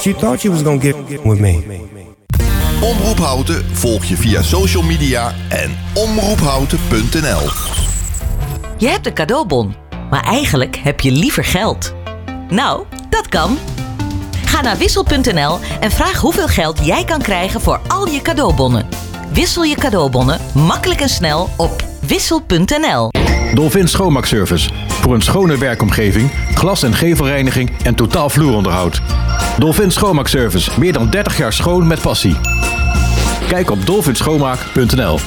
what you thought you was gonna get with me. Omroep Houten volg je via social media en omroephouten.nl. Je hebt een cadeaubon, maar eigenlijk heb je liever geld. Nou, dat kan. Ga naar wissel.nl en vraag hoeveel geld jij kan krijgen voor al je cadeaubonnen. Wissel je cadeaubonnen makkelijk en snel op wissel.nl. Dolphin Schoonmaakservice. Voor een schone werkomgeving, glas- en gevelreiniging en totaal vloeronderhoud. Dolphin Schoonmaakservice. Meer dan 30 jaar schoon met passie. Kijk op dolphinschoonmaak.nl.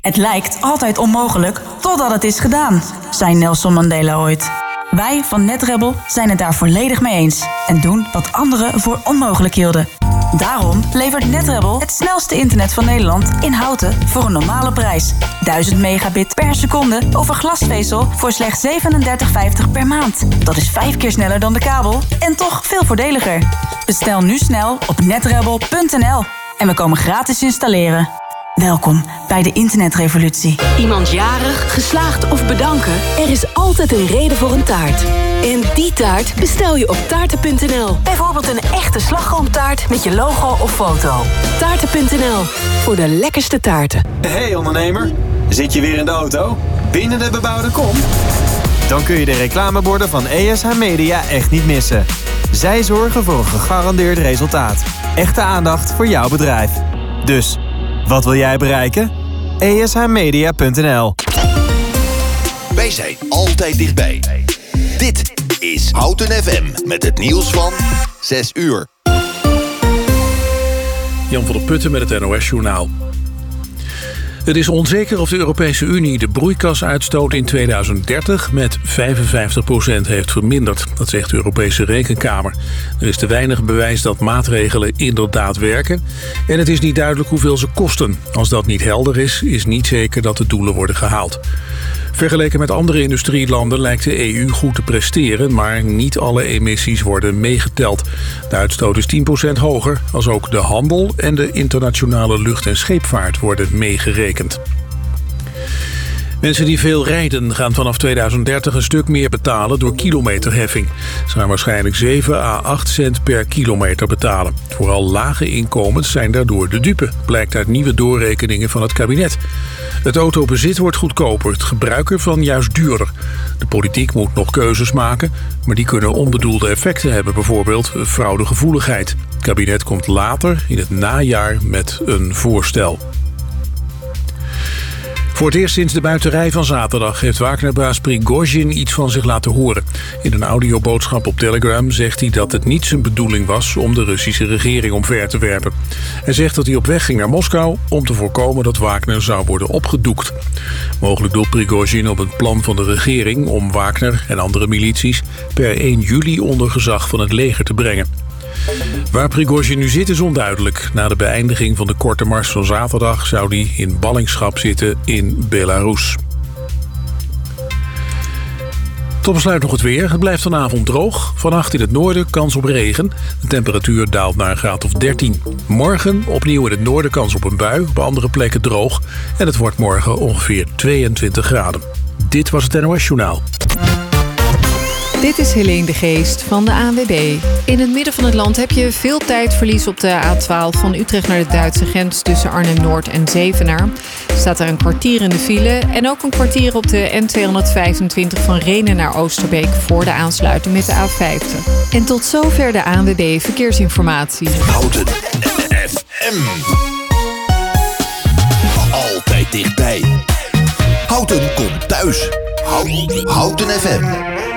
Het lijkt altijd onmogelijk totdat het is gedaan, zei Nelson Mandela ooit. Wij van NetRebel zijn het daar volledig mee eens en doen wat anderen voor onmogelijk hielden. Daarom levert NetRebel het snelste internet van Nederland in houten voor een normale prijs. 1000 megabit per seconde over glasvezel voor slechts 37,50 per maand. Dat is vijf keer sneller dan de kabel en toch veel voordeliger. Bestel nu snel op netrebel.nl en we komen gratis installeren. Welkom bij de internetrevolutie. Iemand jarig, geslaagd of bedanken? Er is altijd een reden voor een taart. En die taart bestel je op taarten.nl. Bijvoorbeeld een echte slagroomtaart met je logo of foto. Taarten.nl, voor de lekkerste taarten. Hey ondernemer, zit je weer in de auto? Binnen de bebouwde kom? Dan kun je de reclameborden van ESH Media echt niet missen. Zij zorgen voor een gegarandeerd resultaat. Echte aandacht voor jouw bedrijf. Dus, wat wil jij bereiken? ESHmedia.nl Wij zijn altijd dichtbij. Dit is Houten FM met het nieuws van 6 uur. Jan van der Putten met het NOS Journaal. Het is onzeker of de Europese Unie de broeikasuitstoot in 2030 met 55% heeft verminderd. Dat zegt de Europese Rekenkamer. Er is te weinig bewijs dat maatregelen inderdaad werken. En het is niet duidelijk hoeveel ze kosten. Als dat niet helder is, is niet zeker dat de doelen worden gehaald. Vergeleken met andere industrielanden lijkt de EU goed te presteren... maar niet alle emissies worden meegeteld. De uitstoot is 10% hoger als ook de handel... en de internationale lucht- en scheepvaart worden meegerekend. Mensen die veel rijden gaan vanaf 2030 een stuk meer betalen door kilometerheffing. Ze gaan waarschijnlijk 7 à 8 cent per kilometer betalen. Vooral lage inkomens zijn daardoor de dupe, blijkt uit nieuwe doorrekeningen van het kabinet. Het autobezit wordt goedkoper, het gebruik ervan juist duurder. De politiek moet nog keuzes maken, maar die kunnen onbedoelde effecten hebben. Bijvoorbeeld fraudegevoeligheid. Het kabinet komt later in het najaar met een voorstel. Voor het eerst sinds de buiterij van zaterdag heeft Wagnerbaas Prigozhin iets van zich laten horen. In een audioboodschap op Telegram zegt hij dat het niet zijn bedoeling was om de Russische regering omver te werpen. Hij zegt dat hij op weg ging naar Moskou om te voorkomen dat Wagner zou worden opgedoekt. Mogelijk doelt Prigozhin op een plan van de regering om Wagner en andere milities per 1 juli onder gezag van het leger te brengen. Waar Prigozhin nu zit is onduidelijk. Na de beëindiging van de korte mars van zaterdag zou hij in ballingschap zitten in Belarus. Tot besluit nog het weer. Het blijft vanavond droog. Vannacht in het noorden kans op regen. De temperatuur daalt naar een graad of 13. Morgen opnieuw in het noorden kans op een bui. Op andere plekken droog. En het wordt morgen ongeveer 22 graden. Dit was het NOS Journaal. Dit is Helene de Geest van de ANWB. In het midden van het land heb je veel tijdverlies op de A12 van Utrecht naar de Duitse grens tussen Arnhem-Noord en Zevenaar. Staat er een kwartier in de file en ook een kwartier op de N225 van Renen naar Oosterbeek voor de aansluiting met de A50. En tot zover de ANWB Verkeersinformatie. Houten FM. Altijd dichtbij. Houten komt thuis. Houten, Houten FM.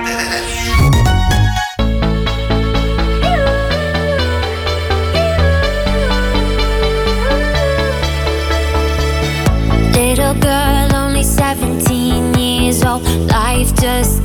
Life just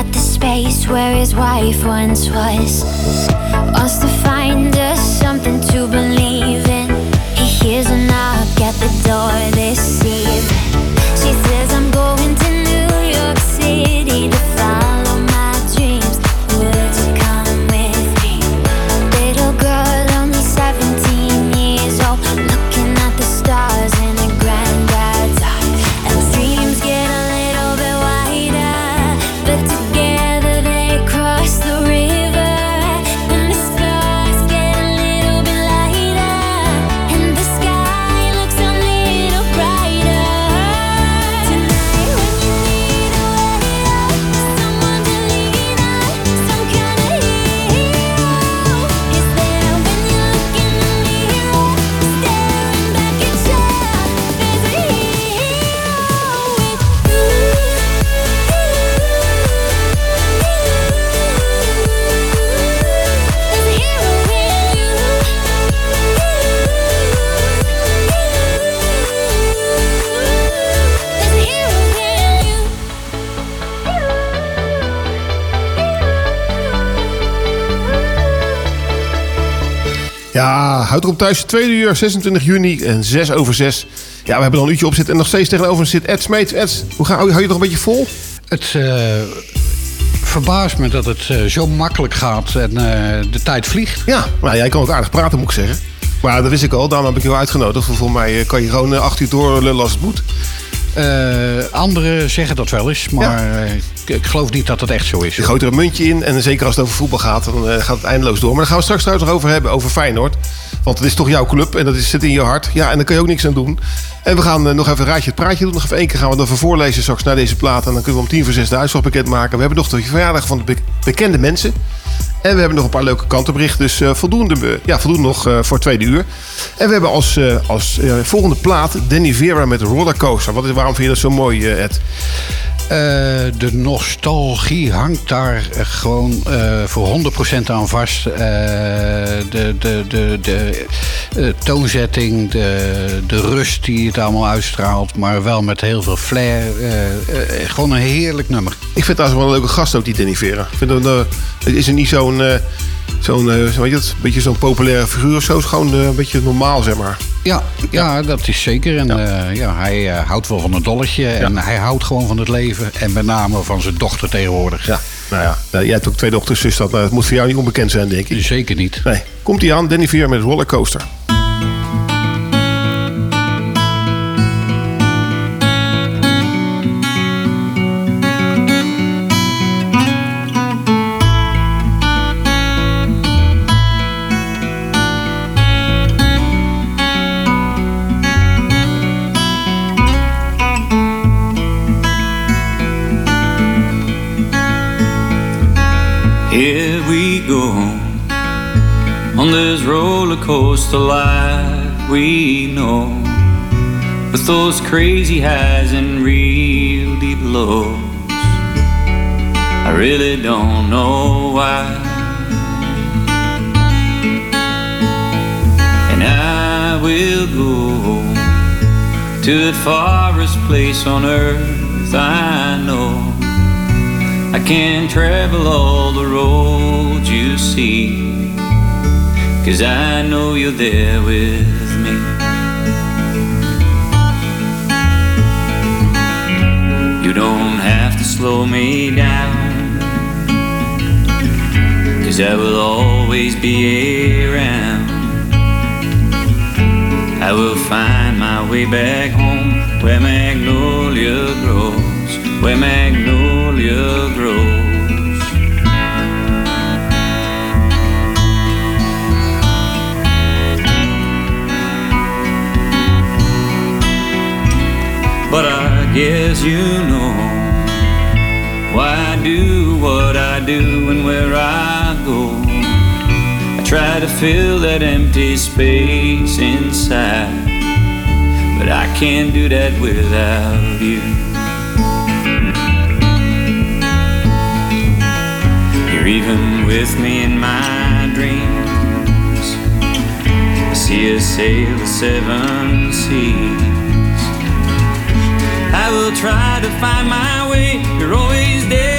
at the space where his wife once was. Wants to find houd erop thuis. Tweede uur, 26 juni en 6 over 6. Ja, we hebben al een uurtje op zitten. En nog steeds tegenover zit Ed Smeets. Ed, hoe ga, hou je nog een beetje vol? Het eh, verbaast me dat het eh, zo makkelijk gaat en eh, de tijd vliegt. Ja, nou, jij kan ook aardig praten, moet ik zeggen. Maar dat wist ik al, daarom heb ik jou uitgenodigd. Volgens mij kan je gewoon acht uur door lullen als het moet. Eh, anderen zeggen dat wel eens, maar ik, ik geloof niet dat dat echt zo is. Je gooit er een muntje in en zeker als het over voetbal gaat, dan gaat het eindeloos door. Maar daar gaan we straks trouwens nog over hebben, over Feyenoord. Want het is toch jouw club en dat zit in je hart. Ja, en daar kan je ook niks aan doen. En we gaan eh, nog even een raadje het praatje doen. Nog even één keer gaan we even voorlezen straks naar deze plaat. En dan kunnen we om tien voor zes de uitslag bekendmaken. We hebben nog de verjaardag van de be- bekende mensen. En we hebben nog een paar leuke kantenberichten. Dus eh, voldoende, eh, ja, voldoende nog eh, voor het tweede uur. En we hebben als, als volgende plaat Danny Vera met Rollercoaster. Wat is, waarom vind je dat zo mooi, Ed? De nostalgie hangt daar gewoon voor 100% aan vast. De de, de, de toonzetting, de, de rust die het allemaal uitstraalt, maar wel met heel veel flair. Gewoon een heerlijk nummer. Ik vind dat wel een leuke gast ook, die Danny Vera. Ik vind het is er niet zo'n, eh, zo'n, zo weet je het, beetje zo'n populaire figuur of zo. Het is gewoon eh, een beetje normaal, zeg maar. Ja, ja, dat is zeker. En ja. ja, hij houdt wel van een dolletje. En hij houdt gewoon van het leven. En met name van zijn dochter tegenwoordig. Ja, nou ja, nou, jij hebt ook twee dochters, dus dat, het moet voor jou niet onbekend zijn, denk ik. Zeker niet. Nee. Komt hij aan, Danny Vera met Rollercoaster. We go home on this roller coaster life we know, with those crazy highs and real deep lows. I really don't know why. And I will go to the farthest place on earth I know. I can travel all the roads you see. Cause I know you're there with me. You don't have to slow me down. Cause I will always be around. I will find my way back home where magnolia grows, where magnolia But I guess you know why I do what I do and where I go. I try to fill that empty space inside, but I can't do that without you. You're even with me in my dreams. I see us sail the seven seas. I will try to find my way. You're always there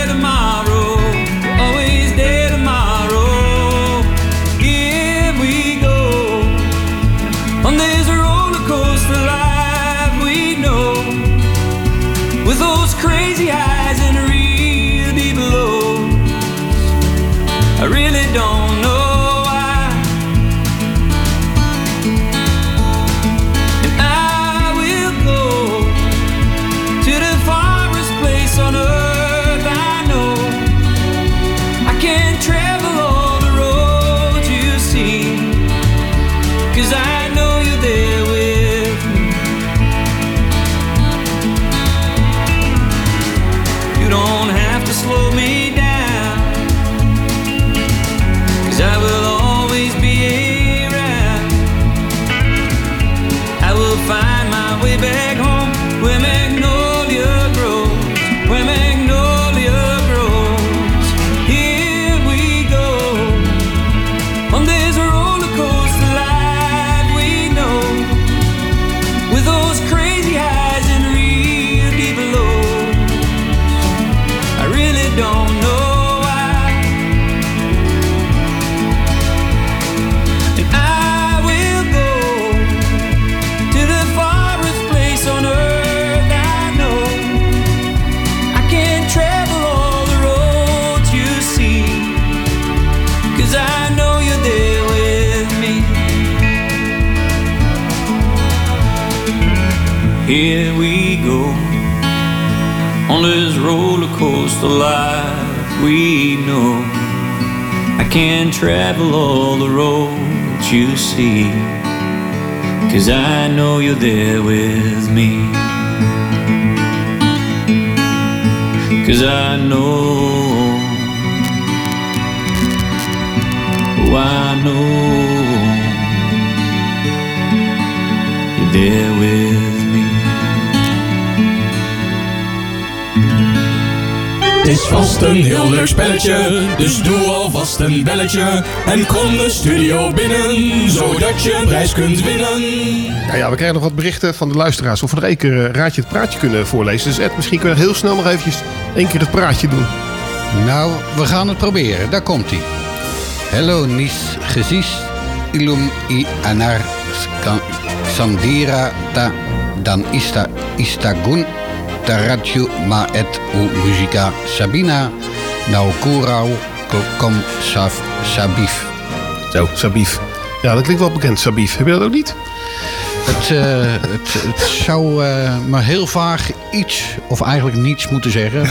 spelletje, dus doe alvast een belletje. En kom de studio binnen, zodat je een prijs kunt winnen. Ja, ja, we krijgen nog wat berichten van de luisteraars. Of we er één keer eh, Raadje het Praatje kunnen voorlezen. Dus Ed, misschien kunnen we heel snel nog eventjes één keer het praatje doen. Nou, we gaan het proberen. Daar komt hij. Hello, nis gezis ilum i anar sandira ta dan ista istagun taratju ma et u musica sabina nou kurau kom sabif. Zo, Sabif. Ja, dat klinkt wel bekend, Sabif. Heb je dat ook niet? Het, eh, het, het zou eh, maar heel vaag iets of eigenlijk niets moeten zeggen.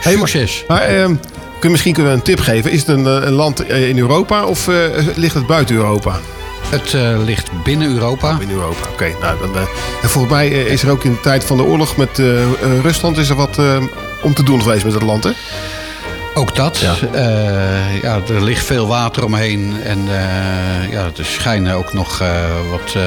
Hey, maar- Succes. Maar ehm, kun, misschien kunnen we een tip geven. Is het een, eh, een land in Europa of ligt het buiten Europa? Het ligt binnen Europa. Binnen Europa, oké. nou, dan, en volgens mij is er ook in de tijd van de oorlog met Rusland... is er wat om te doen geweest met het land, hè? Ook dat. Ja. ja, er ligt veel water omheen. En eh, ja, er schijnen ook nog eh, wat eh,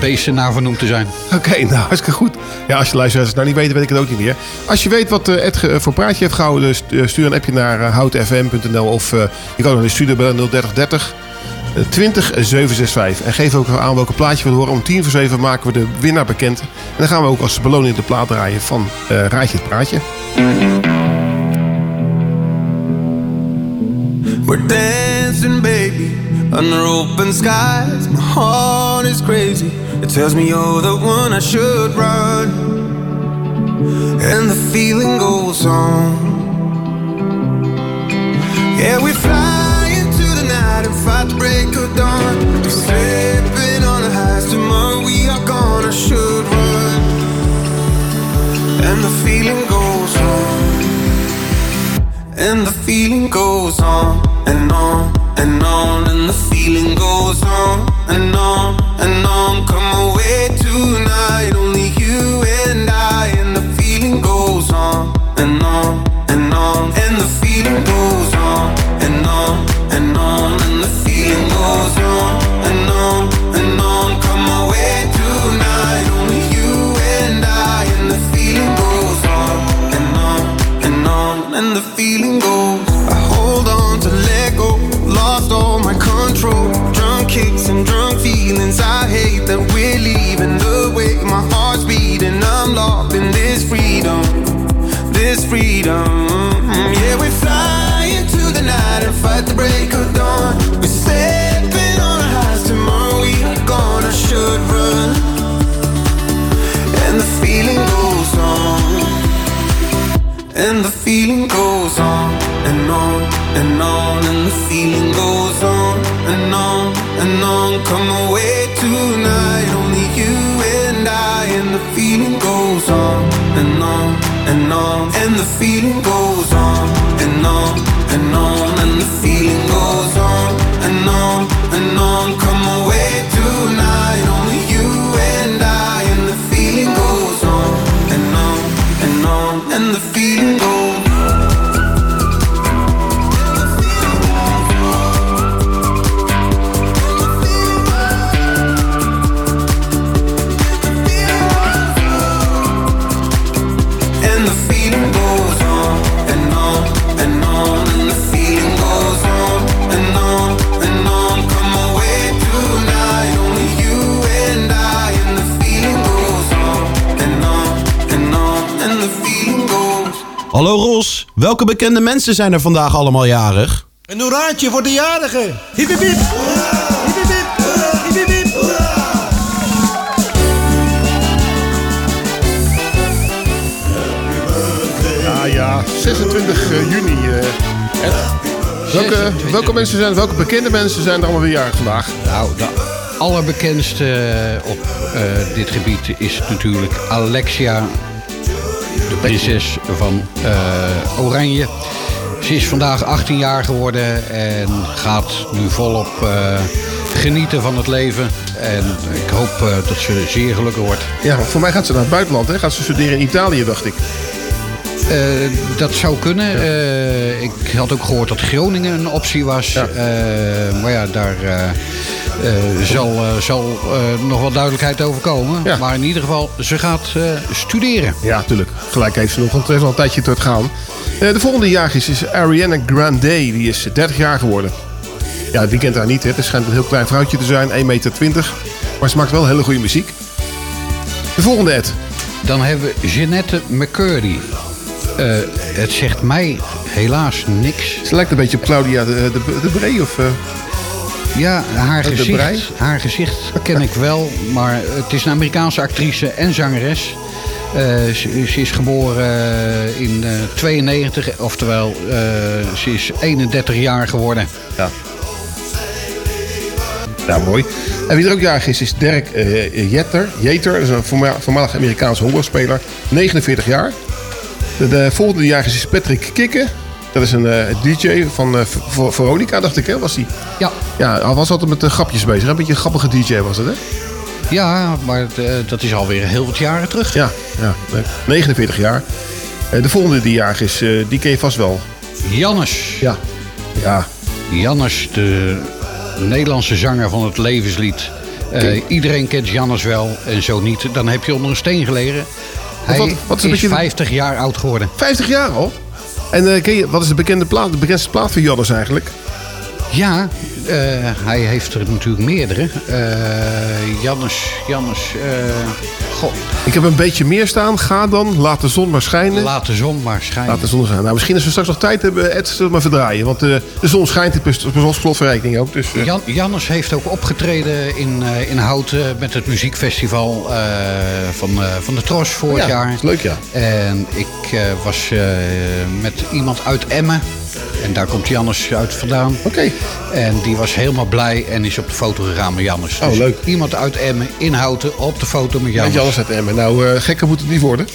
beesten naar vernoemd te zijn. Oké, nou, hartstikke goed. Ja, als je luisteraars nou niet weten, weet ik het ook niet meer. Als je weet wat eh, Ed voor praatje heeft gehouden... stu- eh, stuur een appje naar uh, houtfm.nl... of eh, je kan naar de studio bellen 03030 eh, 20 765. En geef ook aan welke plaatje we horen. Om tien voor zeven maken we de winnaar bekend. En dan gaan we ook als beloning de plaat draaien van eh Raadje het Praatje. We're dancing, baby, under open skies. My heart is crazy. It tells me you're the one I should run. And the feeling goes on. Yeah, we fly into the night and fight the break of dawn. We're slipping on the highs tomorrow. We are gonna should run. And the feeling goes on. And the feeling goes on and on and on, and the feeling goes on and on and on. Come away tonight, feeling goes on Hallo Ros, welke bekende mensen zijn er vandaag allemaal jarig? Een hoeraatje voor de jarigen. Hip. Ja, ja, 26 juni. eh, Ed. Welke, welke mensen zijn, welke bekende mensen zijn er allemaal weer jarig vandaag? Nou, de allerbekendste op eh, dit gebied is natuurlijk Alexia, de prinses van eh, Oranje. Ze is vandaag 18 jaar geworden en gaat nu volop eh, genieten van het leven. En ik hoop eh, dat ze zeer gelukkig wordt. Ja, voor mij gaat ze naar het buitenland. Hè? Gaat ze studeren in Italië, dacht ik. Dat zou kunnen. Ik had ook gehoord dat Groningen een optie was. Maar ja, daar eh, eh, zal, eh, zal eh, nog wel duidelijkheid over komen. Maar in ieder geval, ze gaat studeren. Ja, tuurlijk. Gelijk heeft ze nog, want het heeft al een tijdje tot gaan. De volgende jaar is, is Ariana Grande. Die is 30 jaar geworden. Ja, wie kent haar niet? Hè? Het schijnt een heel klein vrouwtje te zijn, 1,20 meter. Maar ze maakt wel hele goede muziek. De volgende, Ed. Dan hebben we Jeanette McCurdy. Het zegt mij helaas niks. Ze lijkt een beetje op Claudia de, de, de Bree of... Ja, haar De gezicht, haar gezicht ken ik wel, maar het is een Amerikaanse actrice en zangeres. Eh, ze, ze is geboren in eh 92, oftewel eh, ze is 31 jaar geworden. Ja. Ja, mooi. En wie er ook jarig is, is Dirk Jeter. Jeter, dat is een voorma- voormalig Amerikaanse honkbalspeler. 49 jaar. De, de volgende jarig is Patrick Kikke. Dat is een eh, DJ van eh, Veronica, dacht ik, hè? Was hij? Ja. Ja, hij was altijd met de grapjes bezig. Een beetje een grappige DJ was het, hè? Ja, maar eh, dat is alweer heel wat jaren terug. Ja, ja. nee. 49 jaar. Eh, de volgende die jarig is, eh, die ken je vast wel. Jannes. Ja. Ja. Jannes, de Nederlandse zanger van het levenslied. Eh, iedereen kent Jannes wel en zo niet, dan heb je onder een steen gelegen. Hij wat- wat is een is beetje de- 50 jaar oud geworden. 50 jaar al? En ken je, wat is de bekende plaat, de bekendste plaat van Jannes eigenlijk? Ja, eh, hij heeft er natuurlijk meerdere. Eh Jannes, Jannes, eh, goh, Ik heb een beetje meer staan. Ga dan, laat de zon maar schijnen. laat de zon maar schijnen. Laat de zon schijnen. Nou, misschien als we straks nog tijd hebben, Ed, zullen we maar verdraaien. Want de zon schijnt ons slotverrekening ook. Dus, Jan, Jannes heeft ook opgetreden in, in Houten met het muziekfestival van, van de Tros vorig Ja, jaar. leuk, ja. En ik was met iemand uit Emmen. En daar komt Jannes uit vandaan. Oké. En die was helemaal blij en is op de foto gegaan met Jannes. Oh, Dus leuk. Iemand uit Emmen in Houten op de foto met Jannes. Met Jannes uit Emmen. Nou, eh, gekker moet het niet worden.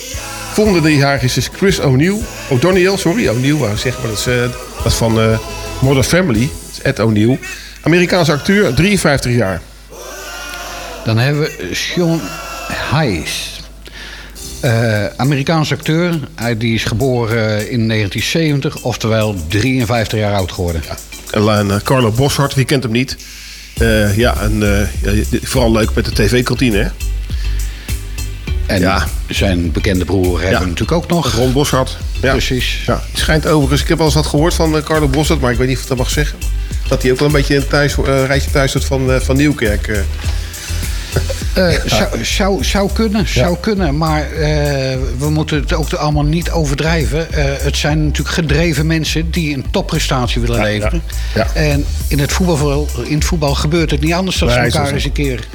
Volgende die jaar is, is Chris O'Neill. O'Donnell, sorry. O'Neill, wou ik zeggen. Maar dat is, eh, dat is van eh Modern Family. Dat is Ed O'Neill. Amerikaanse acteur, 53 jaar. Dan hebben we Sean Hayes. Eh, Amerikaanse acteur. Hij die is geboren in 1970, oftewel 53 jaar oud geworden. En eh, Carlo Boshart, wie kent hem niet? Eh, ja, en eh, ja, vooral leuk met de tv-kantine, hè? En zijn bekende broer hebben we natuurlijk ook nog. Ron Boshart. Ja. Precies. Ja, het schijnt overigens, ik heb wel eens wat gehoord van eh, Carlo Boshart, maar ik weet niet of ik dat mag zeggen. Dat hij ook wel een beetje een thuis, eh, rijtje thuis doet van, eh, van Nieuwkerk. Eh. Zou, zou, zou kunnen, zou kunnen. Maar eh, we moeten het ook allemaal niet overdrijven. Eh, het zijn natuurlijk gedreven mensen die een topprestatie willen leveren. ja. En in het, voetbal, in het voetbal gebeurt het niet anders dan ze elkaar eens een keer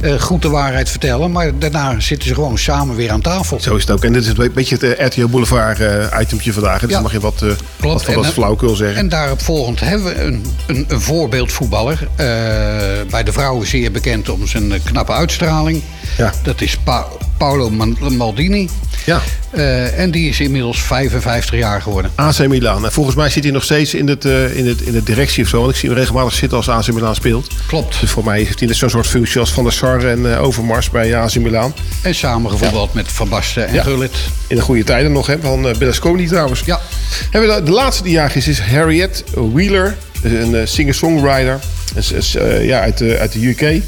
eh, goed de waarheid vertellen. Maar daarna zitten ze gewoon samen weer aan tafel. Zo is het ook. En dit is een beetje het eh, RTL Boulevard eh itempje vandaag. Dus Ja. dan mag je wat, wat van dat flauwekul zeggen. En daarop volgend hebben we een, een, een voorbeeldvoetballer. bij de vrouwen zeer bekend om zijn knappe uitstraling. Ja. Dat is Pa- Paolo Maldini. Ja. Eh, en die is inmiddels 55 jaar geworden. AC Milan. En volgens mij zit hij nog steeds in, het, eh, in, het, in de directie of zo. Want ik zie hem regelmatig zitten als AC Milan speelt. Klopt. Dus voor mij heeft hij net zo'n soort functie als Van der Sar en eh, Overmars bij AC Milan. En samen gevoetbald met Van Basten en Ja. Gullit. In de goede tijden nog, hè, van Berlusconi trouwens. Ja. Hebben we de, de laatste die is, is Harriet Wheeler. Een singer-songwriter. Ja, uit, uit de UK.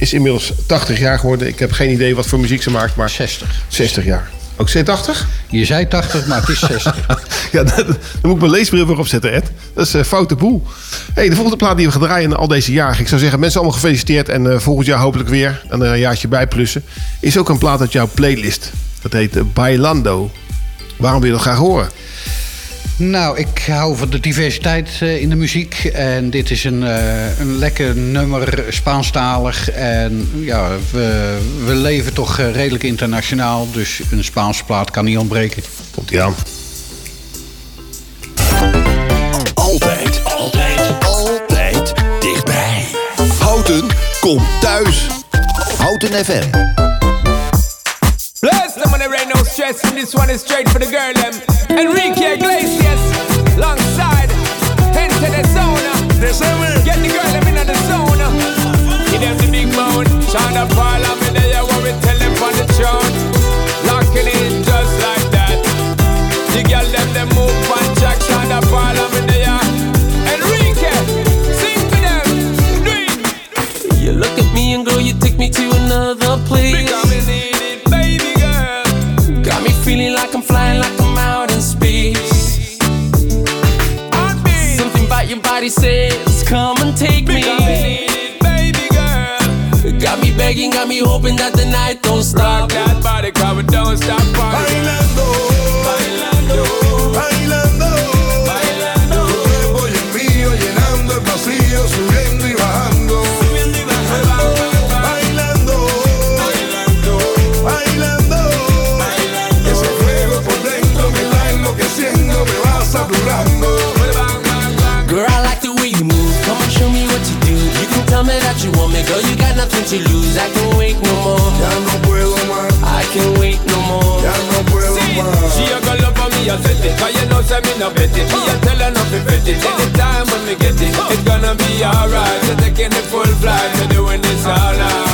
Is inmiddels 80 jaar geworden. Ik heb geen idee wat voor muziek ze maakt, maar... 60. 60 jaar. Ook zei 80? Je zei 80, maar het is 60. ja, dan, dan moet ik mijn leesbril weer opzetten, Ed. Dat is een foute boel. Hey, de volgende plaat die we gaan draaien al deze jaren. Ik zou zeggen, mensen allemaal gefeliciteerd. En eh, volgend jaar hopelijk weer een eh, jaartje bijplussen. Is ook een plaat uit jouw playlist. Dat heet eh, Bailando. Waarom wil je dat graag horen? Nou, ik hou van de diversiteit eh, in de muziek. En dit is een, eh, een lekker nummer, Spaanstalig. En ja, we, we leven toch eh, redelijk internationaal. Dus een Spaanse plaat kan niet ontbreken. Komt ie aan. Altijd, altijd, altijd dichtbij. Houten komt thuis. Houten FM. Bless there ain't no stress, and this one is straight for the girl them. Enrique Iglesias, alongside, enter the zone. Get the girl them in the zone. Give them the big moan, Shonda Paul, I'm in there, what we tell them on the throne. Locking in just like that. The girl them, them move on track, Shonda Paul, I'm in there. Enrique, sing for them, do it. You look at me and girl, you take me to another place. Got me feeling like I'm flying, like I'm out in space. Something about your body says, come and take me. Because me baby girl. Got me begging, got me hoping that the night don't stop. Rock that body, cause we don't stop partying. Bailando, bailando, tell you want me, girl. You got nothing to lose. I can wait no more. Ya no puedo más, I can wait no more. ya no puedo más. She a go love for me, I set it Cause you know say me no bet it Me a tell her not to bet it Anytime when me get it It's gonna be alright We're taking the full flight We're doing this all night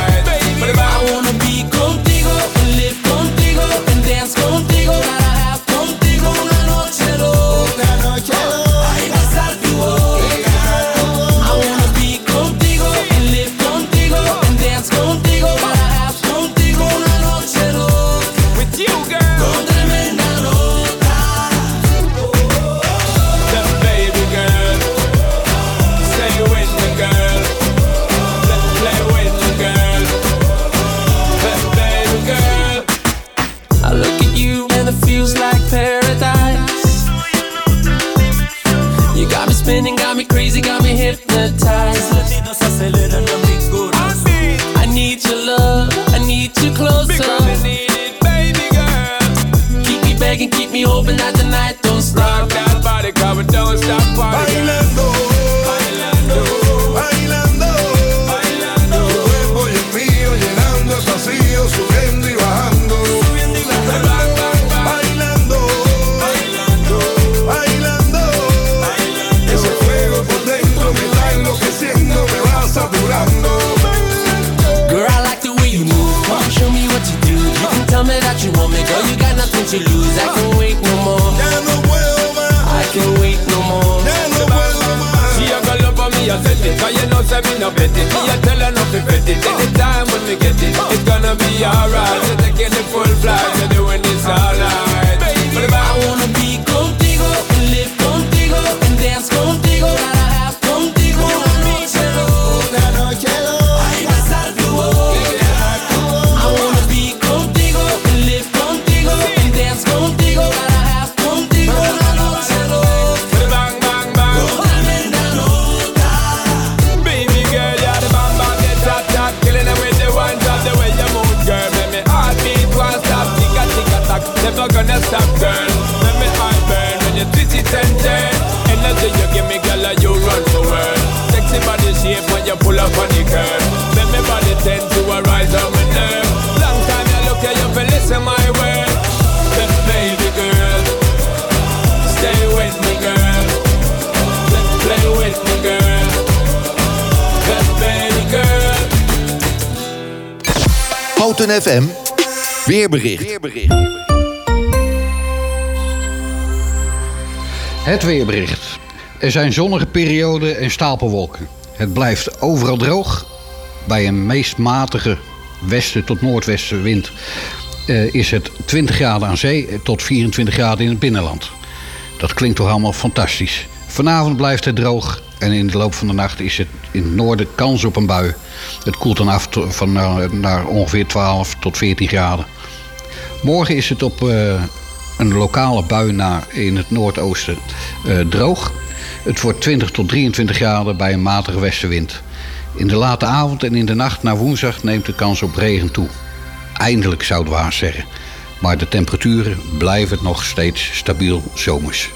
alright Weerbericht. Het weerbericht. Er zijn zonnige perioden en stapelwolken. Het blijft overal droog. Bij een meest matige westen tot noordwestenwind eh, is het 20 graden aan zee tot 24 graden in het binnenland. Dat klinkt toch allemaal fantastisch. Vanavond blijft het droog en in de loop van de nacht is het in het noorden kans op een bui. Het koelt dan af van naar, naar ongeveer 12 tot 14 graden. Morgen is het op eh, een lokale bui na in het noordoosten eh, droog. Het wordt 20 tot 23 graden bij een matige westenwind. In de late avond en in de nacht naar woensdag neemt de kans op regen toe. Eindelijk zou het waar zeggen. Maar de temperaturen blijven nog steeds stabiel zomers.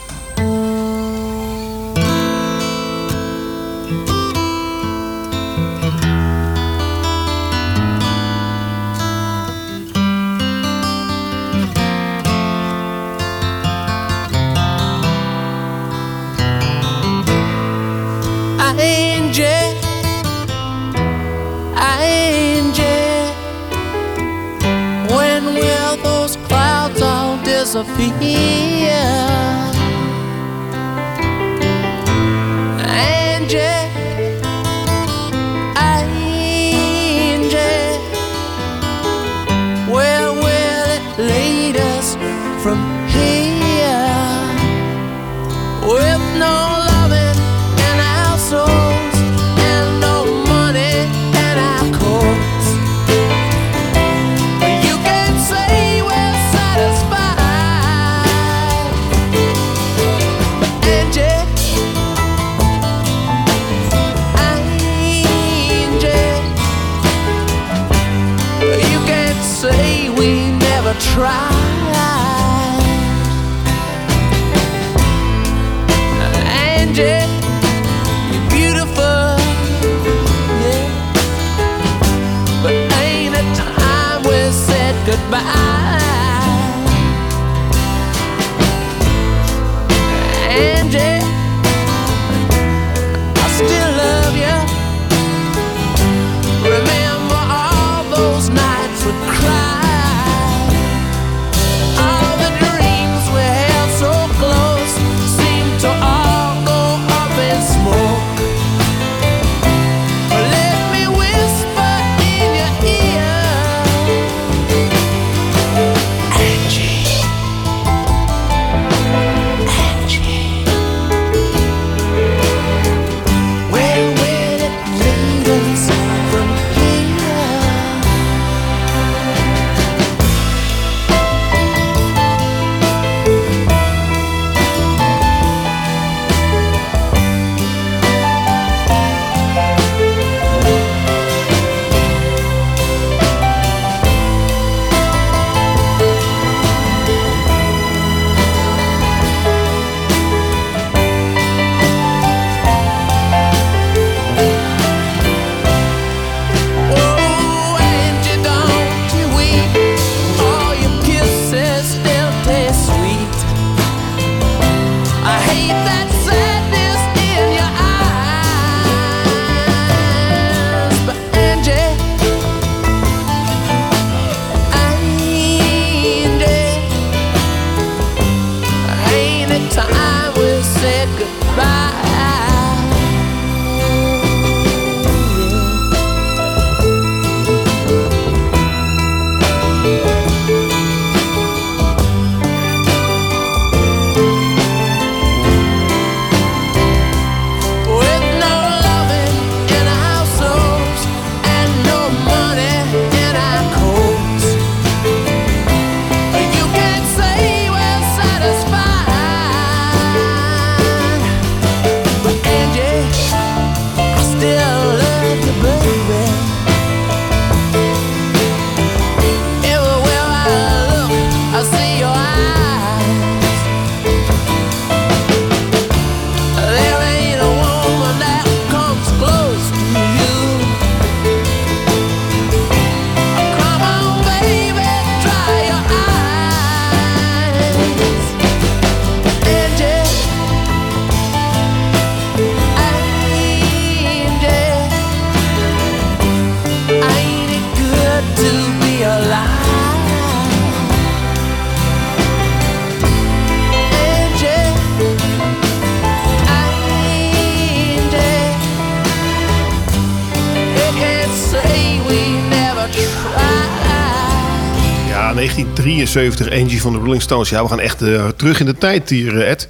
1973, Angie van de Rolling Stones. Ja, we gaan echt eh, terug in de tijd hier, eh, Ed.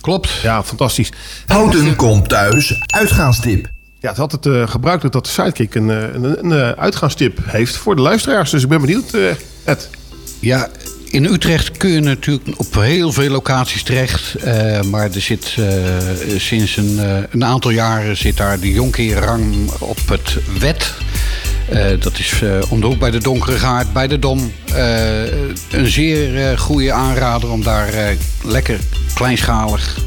Klopt. Ja, fantastisch. Houten komt thuis, uitgaanstip. Ja, het had het uh, gebruikelijk dat de Sidekick een, eh, een, een, eh, uitgaanstip heeft voor de luisteraars. Dus ik ben benieuwd, eh, Ed. Ja, in Utrecht kun je natuurlijk op heel veel locaties terecht. eh, maar er zit eh, sinds een, eh, een aantal jaren zit daar de Jonkerenrang op het wet. Eh, dat is eh, om de hoek bij de Donkere Gaard, bij de Dom. Eh, een zeer goede aanrader om daar lekker kleinschalig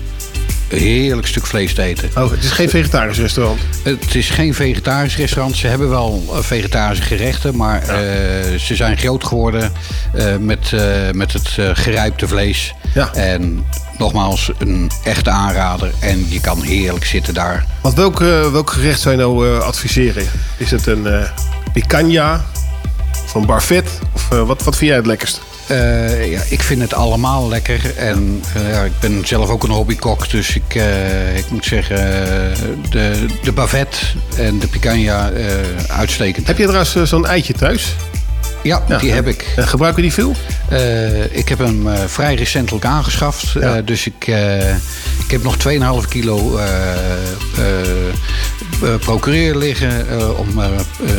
heerlijk stuk vlees te eten. Oh, het is geen vegetarisch restaurant? Het is geen vegetarisch restaurant. Ze hebben wel eh, vegetarische gerechten, maar eh, ze zijn groot geworden eh, met, met het gerijpte vlees. En nogmaals, een echte aanrader. En je kan heerlijk zitten daar. Want welk, welk gerecht zou je nou adviseren? Is het een picanha of een barfet? Of wat, wat vind jij het lekkerst? Eh, ja, ik vind het allemaal lekker. En eh, ja, ik ben zelf ook een hobbykok. Dus ik, eh, ik moet zeggen, de, de bavette en de picanha uitstekend. Heb je trouwens zo'n eitje thuis? Ja, die heb ik. En gebruiken die veel? Ik heb hem vrij recentelijk aangeschaft. Dus ik, ik heb nog 2,5 kilo procureer liggen eh, om eh eh,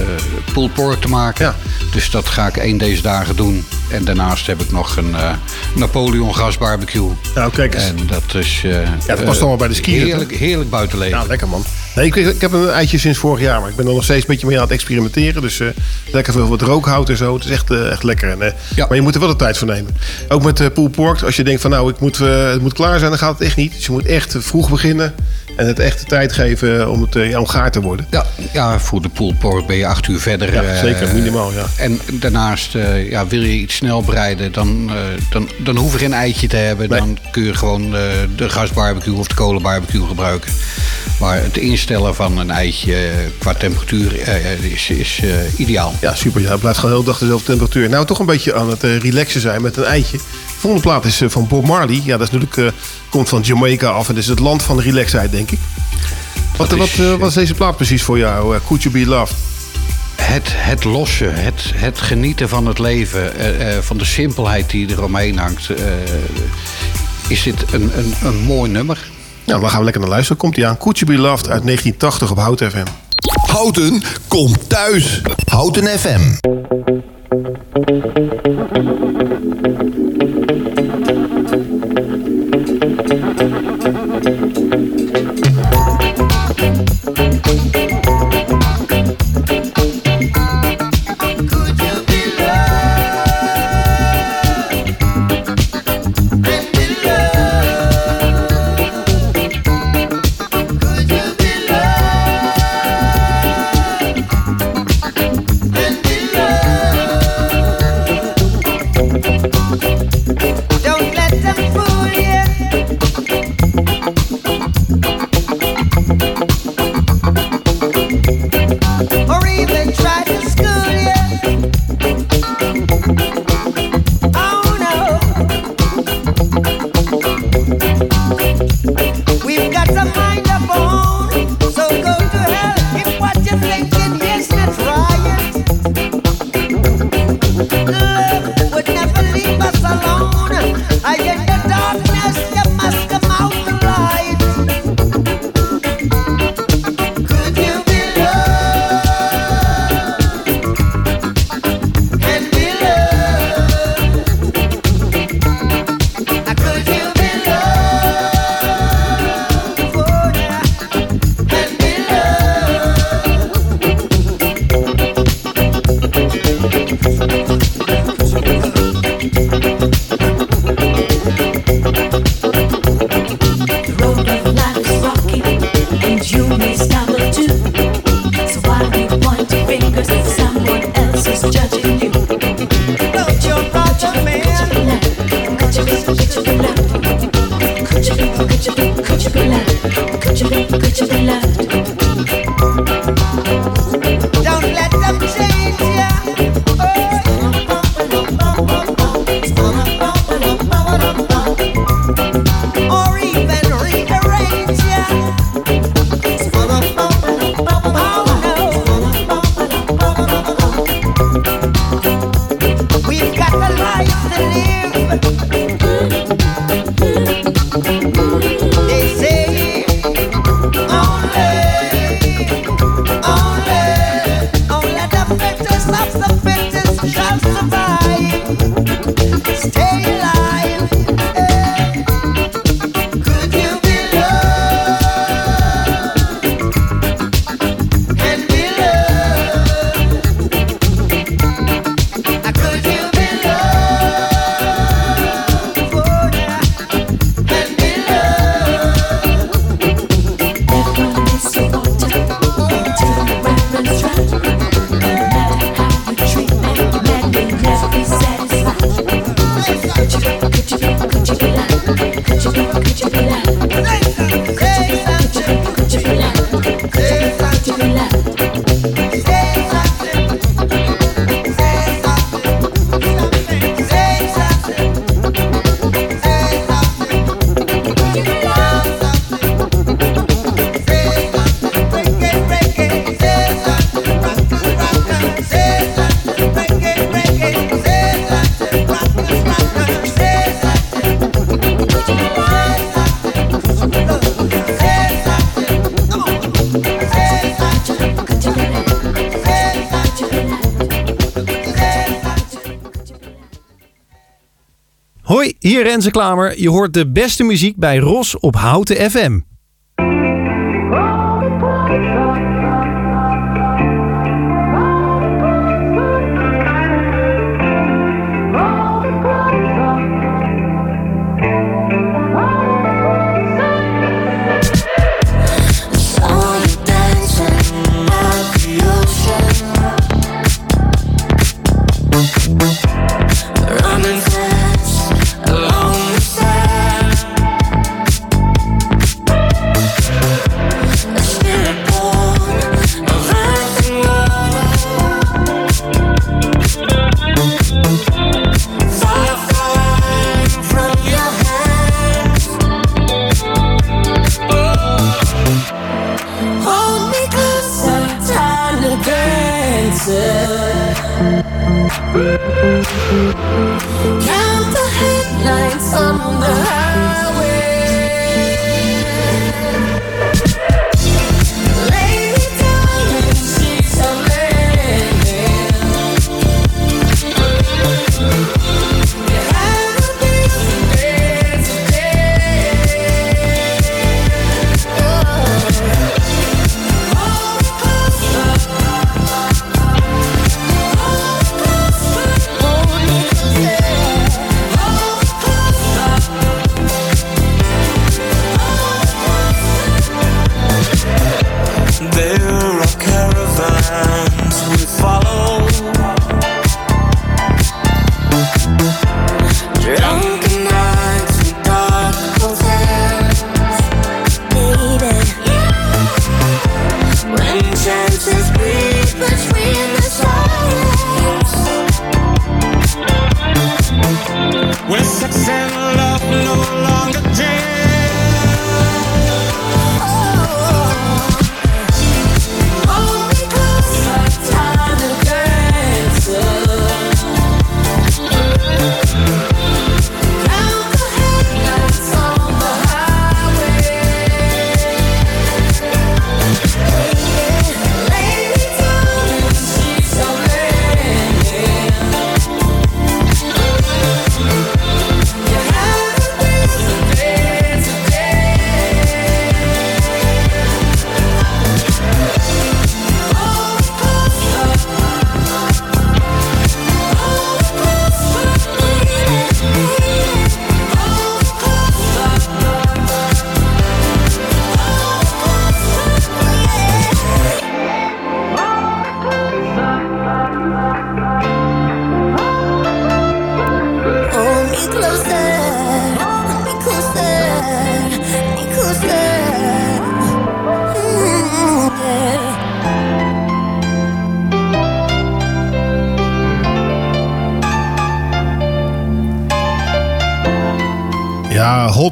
pulled pork te maken. Dus dat ga ik één deze dagen doen. En daarnaast heb ik nog een eh, Napoleon gasbarbecue. Nou, kijk eens. En dat is... eh, Ja, dat eh, past allemaal bij de skiën. Heerlijk, heerlijk buitenleven. Ja, lekker man. Nee, ik, ik heb een eitje sinds vorig jaar, maar ik ben er nog steeds een beetje mee aan het experimenteren. Dus eh, lekker veel wat rookhout en zo. Het is echt, eh, echt lekker. En, eh, Maar je moet er wel de tijd voor nemen. Ook met uh, pulled pork. Als je denkt van nou, ik moet, eh, het moet klaar zijn, dan gaat het echt niet. Dus je moet echt vroeg beginnen en het echt de tijd geven om het eh, ja, om gaar te worden. Ja, ja, voor de pulled pork ben je acht uur verder. Ja, eh, zeker, minimaal, ja. En daarnaast, eh, ja, wil je iets snel bereiden, dan, eh, dan, dan hoef je geen eitje te hebben. Dan kun je gewoon eh, de gasbarbecue of de kolenbarbecue gebruiken. Maar het instellen van een eitje eh, qua temperatuur eh, is, is eh, ideaal. Ja, super. Ja, het blijft gewoon heel dag dezelfde temperatuur. Nou, toch een beetje aan het eh, relaxen zijn met een eitje. De volgende plaat is eh, van Bob Marley. Ja, dat is natuurlijk, eh, komt van Jamaica af. En dat is het land van de relaxheid, denk ik. Wat, is, wat, eh, wat is deze plaat precies voor jou? Eh, Could You Be Loved? Het, het losse, het, het genieten van het leven, eh, eh, van de simpelheid die er omheen hangt. eh, is dit een, een, een mooi nummer. Nou, dan gaan we lekker naar luisteren. Komt hij aan. Could You Be Loved uit 1980 op Hout FM. Houten komt thuis. Houten FM. Hier Renze Klamer. Je hoort de beste muziek bij Ros op Houten FM.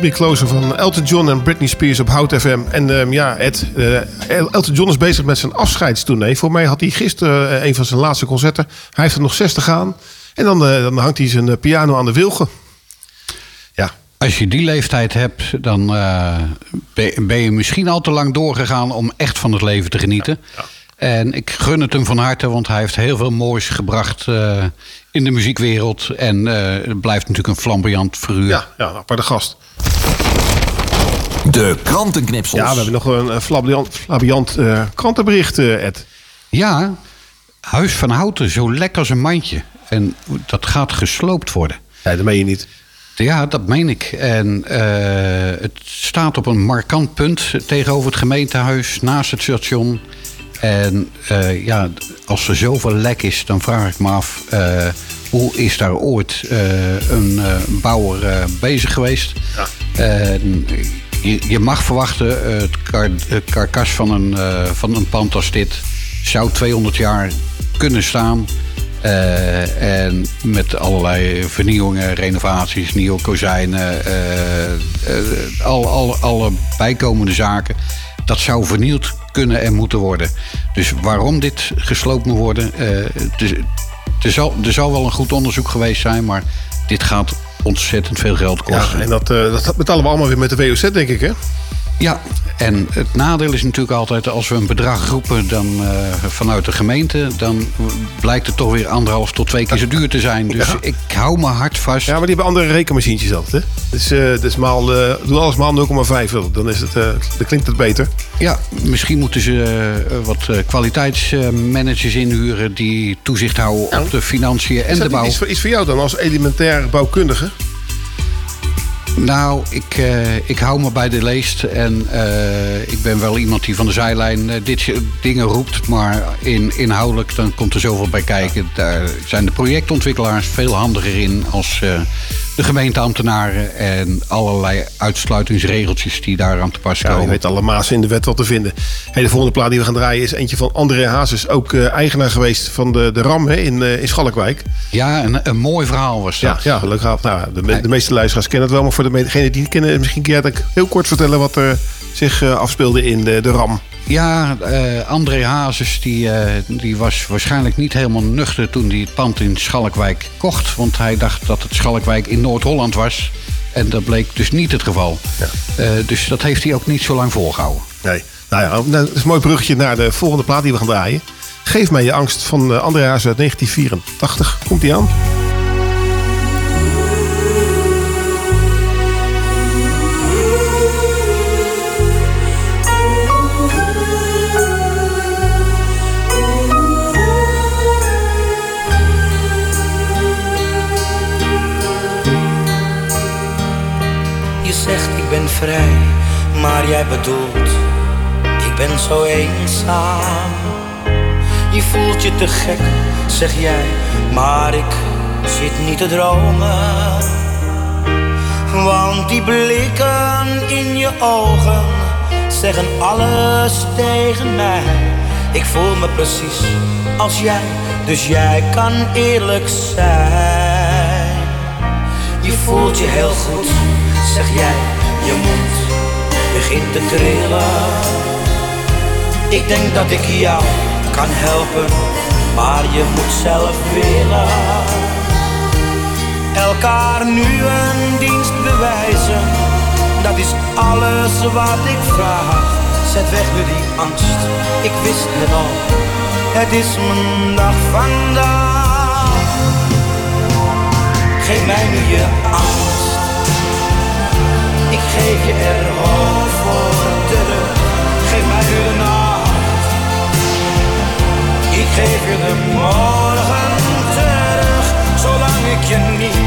Ja, Me Closer van Elton John en Britney Spears op Hout FM. En ehm, ja, Ed, eh, Elton John is bezig met zijn afscheidstournee. Voor mij had hij gisteren eh, een van zijn laatste concerten. Hij heeft er nog 60 aan. En dan, eh, dan hangt hij zijn piano aan de wilgen. Ja. Als je die leeftijd hebt, dan ben je misschien al te lang doorgegaan om echt van het leven te genieten. En ik gun het hem van harte, want hij heeft heel veel moois gebracht in de muziekwereld. En het blijft natuurlijk een flamboyant figuur. Ja, ja aparte gast. De krantenknipsels. Ja, we hebben nog een eh, flabiant, flabiant eh, krantenbericht, eh, Ed. Ja, Huis van Houten, zo lekker als een mandje. En dat gaat gesloopt worden. Ja, dat meen je niet. Ja, dat meen ik. En het staat op een markant punt tegenover het gemeentehuis, naast het station. En ja, als er zoveel lek is, dan vraag ik me af... hoe is daar ooit een bouwer bezig geweest? En je, je mag verwachten, eh, het, kar, karkas van een, eh, van een pand als dit... zou 200 jaar kunnen staan... Eh, en met allerlei vernieuwingen, renovaties, nieuwe kozijnen, eh, eh, al, al, alle bijkomende zaken. Dat zou vernieuwd kunnen en moeten worden. Dus waarom dit gesloopt moet worden, eh, is- er, zal, er zal wel een goed onderzoek geweest zijn, maar dit gaat ontzettend veel geld kosten. Ja, en dat, eh, dat betalen we allemaal weer met de WOZ, denk ik, hè? Ja, en het nadeel is natuurlijk altijd als we een bedrag roepen dan, eh, vanuit de gemeente, dan blijkt het toch weer anderhalf tot twee keer zo duur te zijn. Dus Ja. ik hou mijn hart vast. Ja, maar die hebben andere rekenmachientjes altijd, hè? Dus, eh dus maal, eh, doe alles maal 0,5. Dan, is het, dan klinkt het beter. Ja, misschien moeten ze wat kwaliteitsmanagers inhuren die toezicht houden op de financiën en is de bouw. voor- iets voor jou dan als elementair bouwkundige? Nou, ik, eh, ik hou me bij de leest. En eh, ik ben wel iemand die van de zijlijn eh, dit soort dingen roept. Maar in, inhoudelijk dan komt er zoveel bij kijken. Daar zijn de projectontwikkelaars veel handiger in als de gemeenteambtenaren. En allerlei uitsluitingsregeltjes die daar aan te pas Ja, komen. je weet alle mazen in de wet wat te vinden. Hey, de volgende plaat die we gaan draaien is eentje van André Hazes. Ook eh, eigenaar geweest van de, de RAM hè, in, eh, in Schalkwijk. Ja, een, een mooi verhaal was dat. Ja, ja leuk. Nou, de, me- de meeste luisteraars kennen het wel. Maar voor degenen die het kennen, misschien kun jij het ook heel kort vertellen wat er zich eh, afspeelde in de, de RAM. Ja, eh, André Hazes die, eh, die was waarschijnlijk niet helemaal nuchter toen hij het pand in Schalkwijk kocht. Want hij dacht dat het Schalkwijk in Noord-Holland was. En dat bleek dus niet het geval. Eh, dus dat heeft hij ook niet zo lang volgehouden. Nee. Nou ja, nou, dat is een mooi bruggetje naar de volgende plaat die we gaan draaien. Geef mij je angst van André Hazes uit 1984. Komt die aan? Vrij, maar jij bedoelt ik ben zo eenzaam. Je voelt je te gek, zeg jij, maar ik zit niet te dromen. Want die blikken in je ogen zeggen alles tegen mij. Ik voel me precies als jij, dus jij kan eerlijk zijn. Je voelt je heel goed, zeg jij, je mond begint te trillen. Ik denk dat ik jou kan helpen, maar je moet zelf willen. Elkaar nu een dienst bewijzen, dat is alles wat ik vraag. Zet weg nu die angst, ik wist het al, het is mijn dag vandaag. Geef mij nu je geef je er hoofd voor terug. Geef mij nu de nacht. Ik geef je de morgen terug. Zolang ik je niet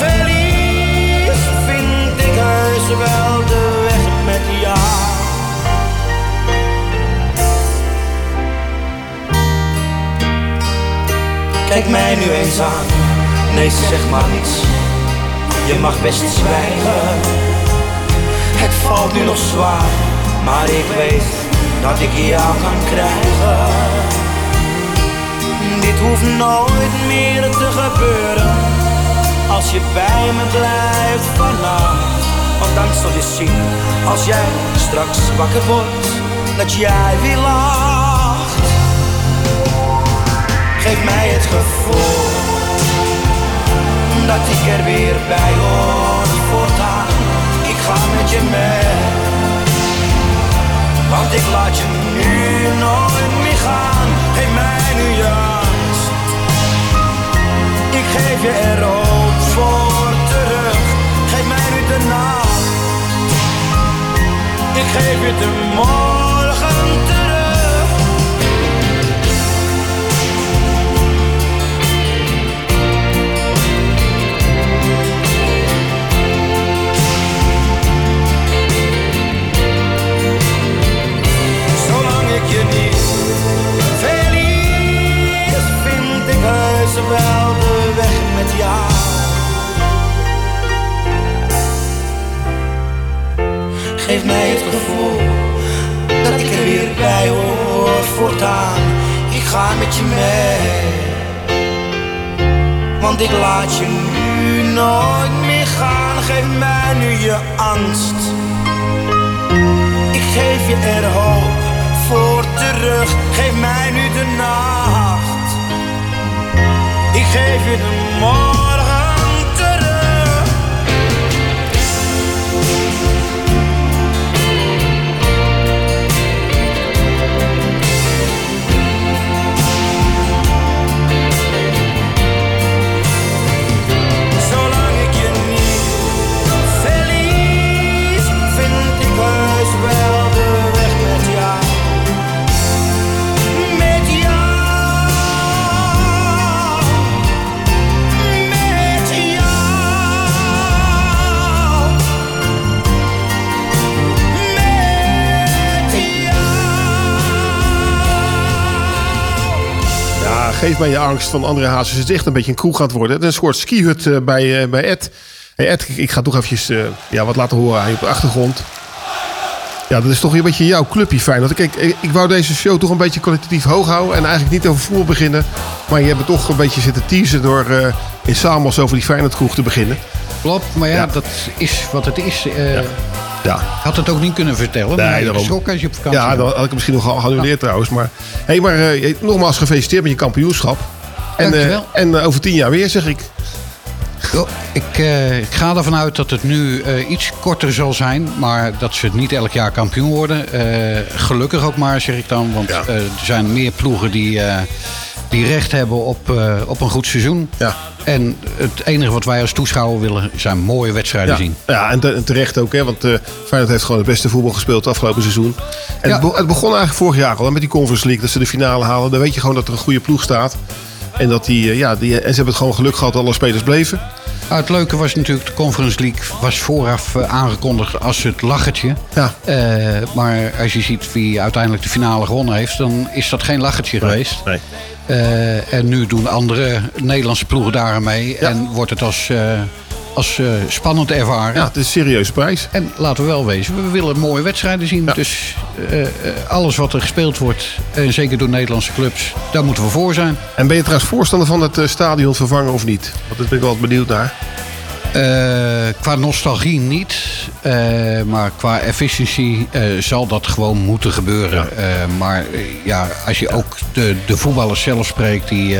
verlies, vind ik heus wel de weg met jou. Kijk mij nu eens aan. Nee, zeg maar niets. Je mag best zwijgen. Het valt nu nog zwaar, maar ik weet dat ik jou kan krijgen. Dit hoeft nooit meer te gebeuren. Als je bij me blijft vannacht. Want dan zul je zien, als jij straks wakker wordt, dat jij weer lacht. Geef mij het gevoel dat ik er weer bij hoor je want ik laat je nu nooit meer gaan. Geef mij nu angst, ik geef je er ook voor terug. Geef mij nu de nacht, ik geef je de morgen terug. Wel de weg met jou. Geef mij het gevoel dat ik er weer bij hoor voortaan. Ik ga met je mee, want ik laat je nu nooit meer gaan. Geef mij nu je angst. Ik geef je er hoop voor terug. Geef mij nu Ik geef je de morgen geef mij je angst van André Hazes. Het is echt een beetje een kroeg het worden. Het is een soort skihut eh, bij, eh, bij Ed. Hey Ed, ik, ga toch eventjes eh, ja, wat laten horen aan je op de achtergrond. Ja, dat is toch een beetje jouw clubje fijn. Want ik, ik, wou deze show toch een beetje kwalitatief hoog houden. En eigenlijk niet over voetbal beginnen. Maar je hebt me toch een beetje zitten teasen door eh, in Samos over die Feyenoord kroeg te beginnen. Klopt, maar ja, dat is wat het is. Ja. Had het ook niet kunnen vertellen. Nee, maar je als je op vakantie Ja, dan had ik het misschien nog geannuleerd trouwens. Maar, hey, maar eh, nogmaals gefeliciteerd met je kampioenschap. En, Dankjewel. en eh, over tien jaar weer, zeg ik. Ik, ik ga ervan uit dat het nu iets korter zal zijn. Maar dat ze niet elk jaar kampioen worden. Gelukkig ook maar, zeg ik dan. Want er zijn meer ploegen die, die recht hebben op, eh, op een goed seizoen. En het enige wat wij als toeschouwer willen zijn mooie wedstrijden Ja, zien. ja en, te- en terecht ook, hè, want eh Feyenoord heeft gewoon het beste voetbal gespeeld het afgelopen seizoen. En het, be- het begon eigenlijk vorig jaar al hè, met die Conference League, dat ze de finale halen. Dan weet je gewoon dat er een goede ploeg staat. En, dat die, eh, ja, die, en ze hebben het gewoon geluk gehad dat alle spelers bleven. Nou, het leuke was natuurlijk, de Conference League was vooraf eh, aangekondigd als het lachertje. Ja. Eh, maar als je ziet wie uiteindelijk de finale gewonnen heeft, dan is dat geen lachertje geweest. Nee. Eh, en nu doen andere Nederlandse ploegen daar aan mee. En wordt het als, eh, als eh, spannend ervaren. Ja, het is een serieuze prijs. En laten we wel wezen, we willen mooie wedstrijden zien. Dus eh, eh, alles wat er gespeeld wordt, en zeker door Nederlandse clubs, daar moeten we voor zijn. En ben je trouwens voorstander van het stadion vervangen of niet? Want daar ben ik wel benieuwd naar. Qua nostalgie niet, maar qua efficiëntie zal dat gewoon moeten gebeuren. Maar ja, als je ook de, de voetballers zelf spreekt, die,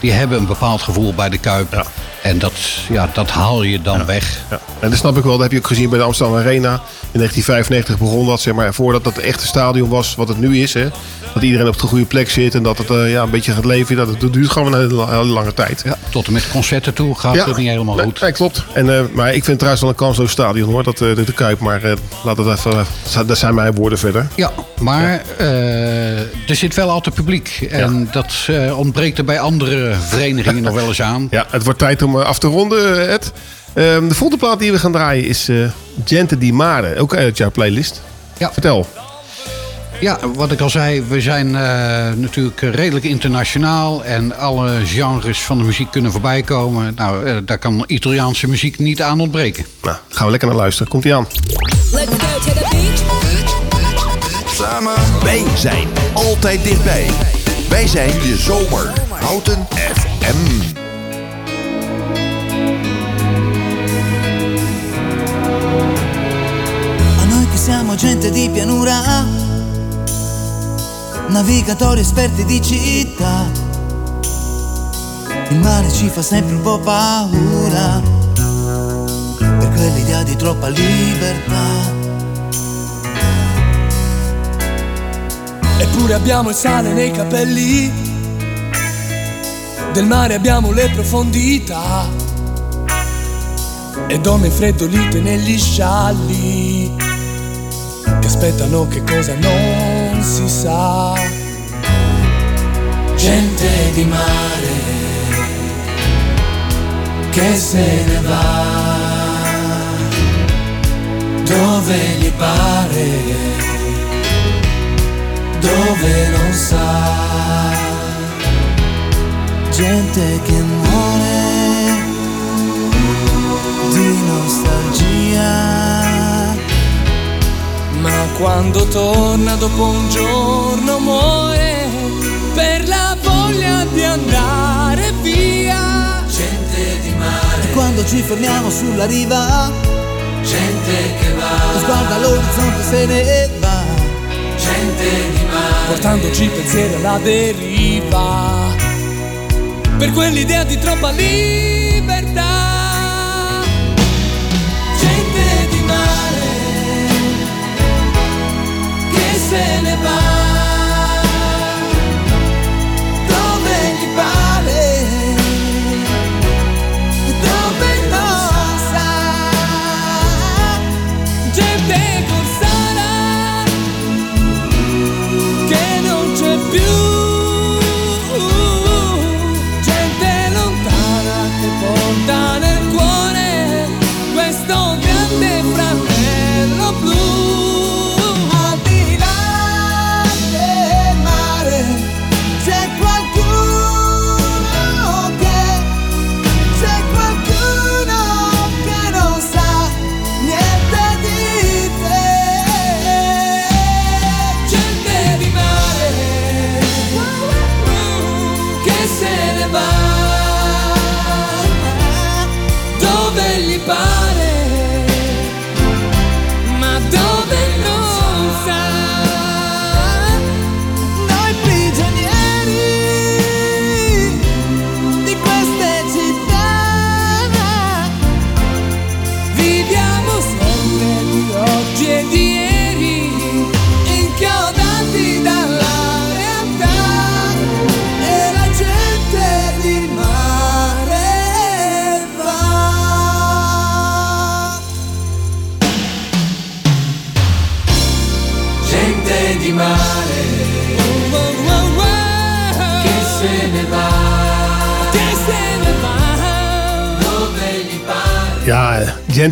die hebben een bepaald gevoel bij de Kuip. En dat, ja, dat haal je dan weg. Ja. En dat snap ik wel. Dat heb je ook gezien bij de Amsterdam Arena. In 1995 begon dat, zeg maar, voordat dat het echte stadion was wat het nu is. Hè. Dat iedereen op de goede plek zit en dat het eh, ja, een beetje gaat leven. Dat, het duurt gewoon een hele, hele lange tijd. Ja, tot en met concerten toe gaat het niet helemaal goed. Nee, klopt. En, eh, maar ik vind het trouwens wel een kansloos stadion hoor, dat, eh, de, de Kuip. Maar laat het even, dat zijn mijn woorden verder. Ja, maar er zit wel altijd publiek. En dat ontbreekt er bij andere verenigingen nog wel eens aan. Ja, het wordt tijd om eh, af te ronden, eh, Ed. Ehm, de volgende plaat die we gaan draaien is eh, Gente di Mare. Ook uit jouw playlist. Ja. Vertel. Ja, wat ik al zei, we zijn eh, natuurlijk redelijk internationaal en alle genres van de muziek kunnen voorbij komen. Nou, eh, daar kan Italiaanse muziek niet aan ontbreken. Nou, gaan we lekker naar luisteren. Komt ie aan. Let's go to the beach. Samen. Wij zijn altijd dichtbij. Wij zijn de zomer. Houten FM. Siamo gente di pianura, navigatori esperti di città, il mare ci fa sempre un po' paura, per quell'idea di troppa libertà. Eppure abbiamo il sale nei capelli, del mare abbiamo le profondità. E donne freddolite negli scialli che aspettano che cosa non si sa. Gente di mare che se ne va dove gli pare dove non sa. Gente che muore di nostalgia. Ma quando torna dopo un giorno muore per la voglia di andare via. Gente di mare, E quando ci fermiamo sulla riva, gente che va, guarda l'orizzonte se ne va. gente di mare, portandoci pensieri alla deriva. Per quell'idea di troppa libertà. anybody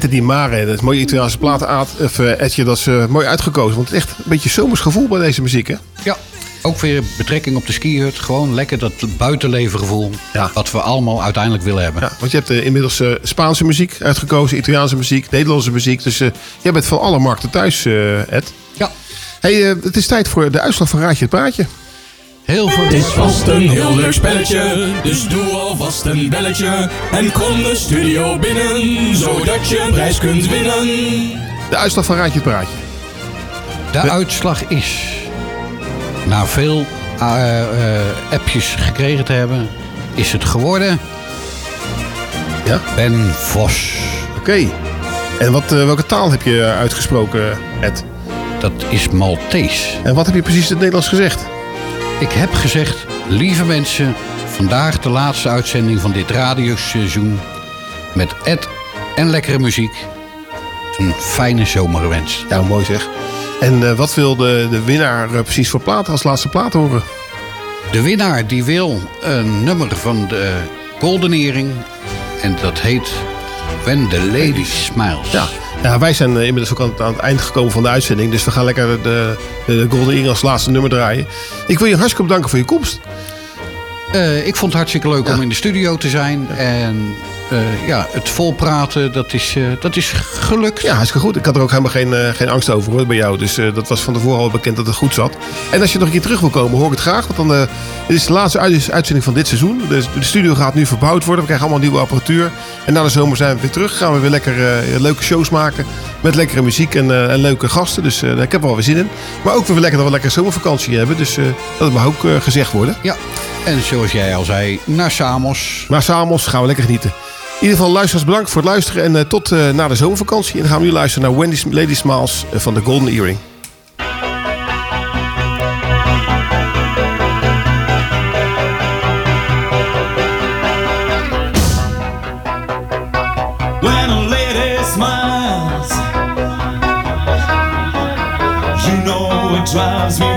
Gente di Mare, dat is mooie Italiaanse plaat. Aad, of eh, dat is eh, mooi uitgekozen. Want het is echt een beetje zomers gevoel bij deze muziek, hè? Ja, ook weer betrekking op de skihut. Gewoon lekker dat buitenlevengevoel. Wat we allemaal uiteindelijk willen hebben. Ja, want je hebt eh, inmiddels Spaanse muziek uitgekozen, Italiaanse muziek, Nederlandse muziek. Dus eh, jij bent van alle markten thuis, Ed. Ja. Hey, het is tijd voor de uitslag van Raadje het Praatje. Heel veel. Het is vast een heel leuk spelletje, dus doe alvast een belletje. En kom de studio binnen, zodat je een prijs kunt winnen. De uitslag van Raadje het Praatje. De uitslag is, na veel eh, eh, appjes gekregen te hebben, is het geworden. Ja? Ben Vos. Oké. En wat, eh, welke taal heb je uitgesproken, Ed? Dat is Maltese. En wat heb je precies in het Nederlands gezegd? Ik heb gezegd, lieve mensen, vandaag de laatste uitzending van dit radioseizoen. Met Ed en lekkere muziek. Een fijne zomer gewenst. Ja, mooi zeg. En eh, wat wil de, de winnaar eh, precies voor plaat als laatste plaat horen? De winnaar die wil een nummer van de Goldenering. En dat heet When the Lady Smiles. Ja. Wij zijn eh, inmiddels ook aan het, eind gekomen van de uitzending. Dus we gaan lekker de, de, de Golden Earring als laatste nummer draaien. Ik wil je hartstikke bedanken voor je komst. Eh, ik vond het hartstikke leuk om in de studio te zijn. En eh, ja, het volpraten, dat is, eh, dat is gelukt. Ja, hartstikke goed. Ik had er ook helemaal geen, geen angst over hoor, bij jou. Dus dat was van tevoren al bekend dat het goed zat. En als je nog een keer terug wil komen, hoor ik het graag. Want dan, dit is de laatste uit- uitzending van dit seizoen. Dus de studio gaat nu verbouwd worden. We krijgen allemaal nieuwe apparatuur. En na de zomer zijn we weer terug. Gaan we weer lekker leuke shows maken. Met lekkere muziek en, en leuke gasten. Dus ik heb er wel weer zin in. Maar ook weer lekker dat we lekker zomervakantie hebben. Dus dat mag ook gezegd worden. Ja, en zoals jij al zei, naar Samos. Maar Samos gaan we lekker genieten. In ieder geval luisteraars bedankt voor het luisteren. En eh, tot eh, na de zomervakantie. En dan gaan we nu luisteren naar Wendy's Lady Smiles eh, van de Golden Earring. When a lady smiles, you know it drives me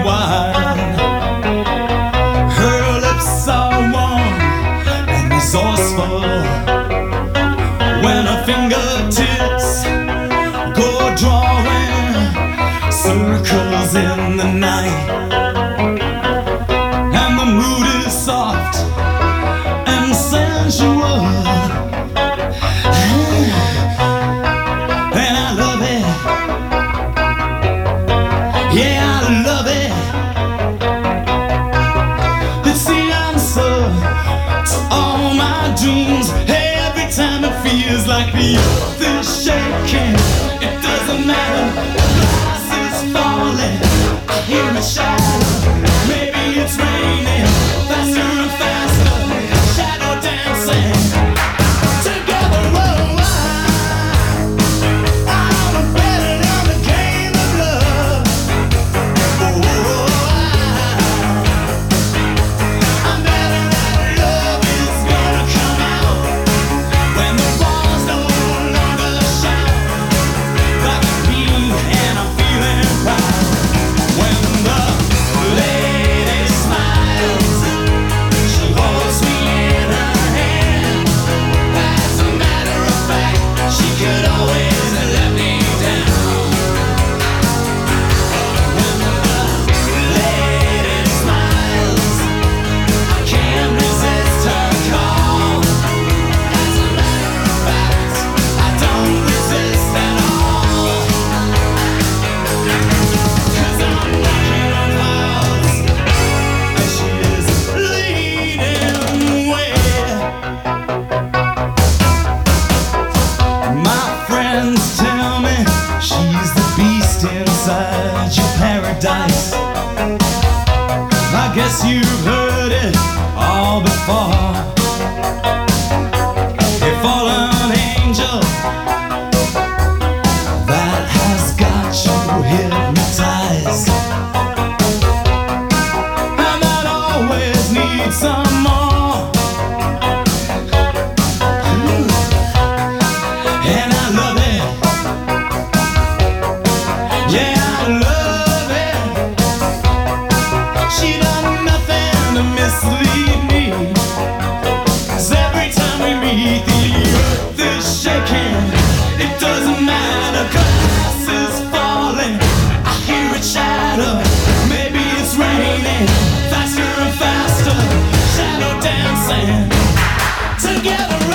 together.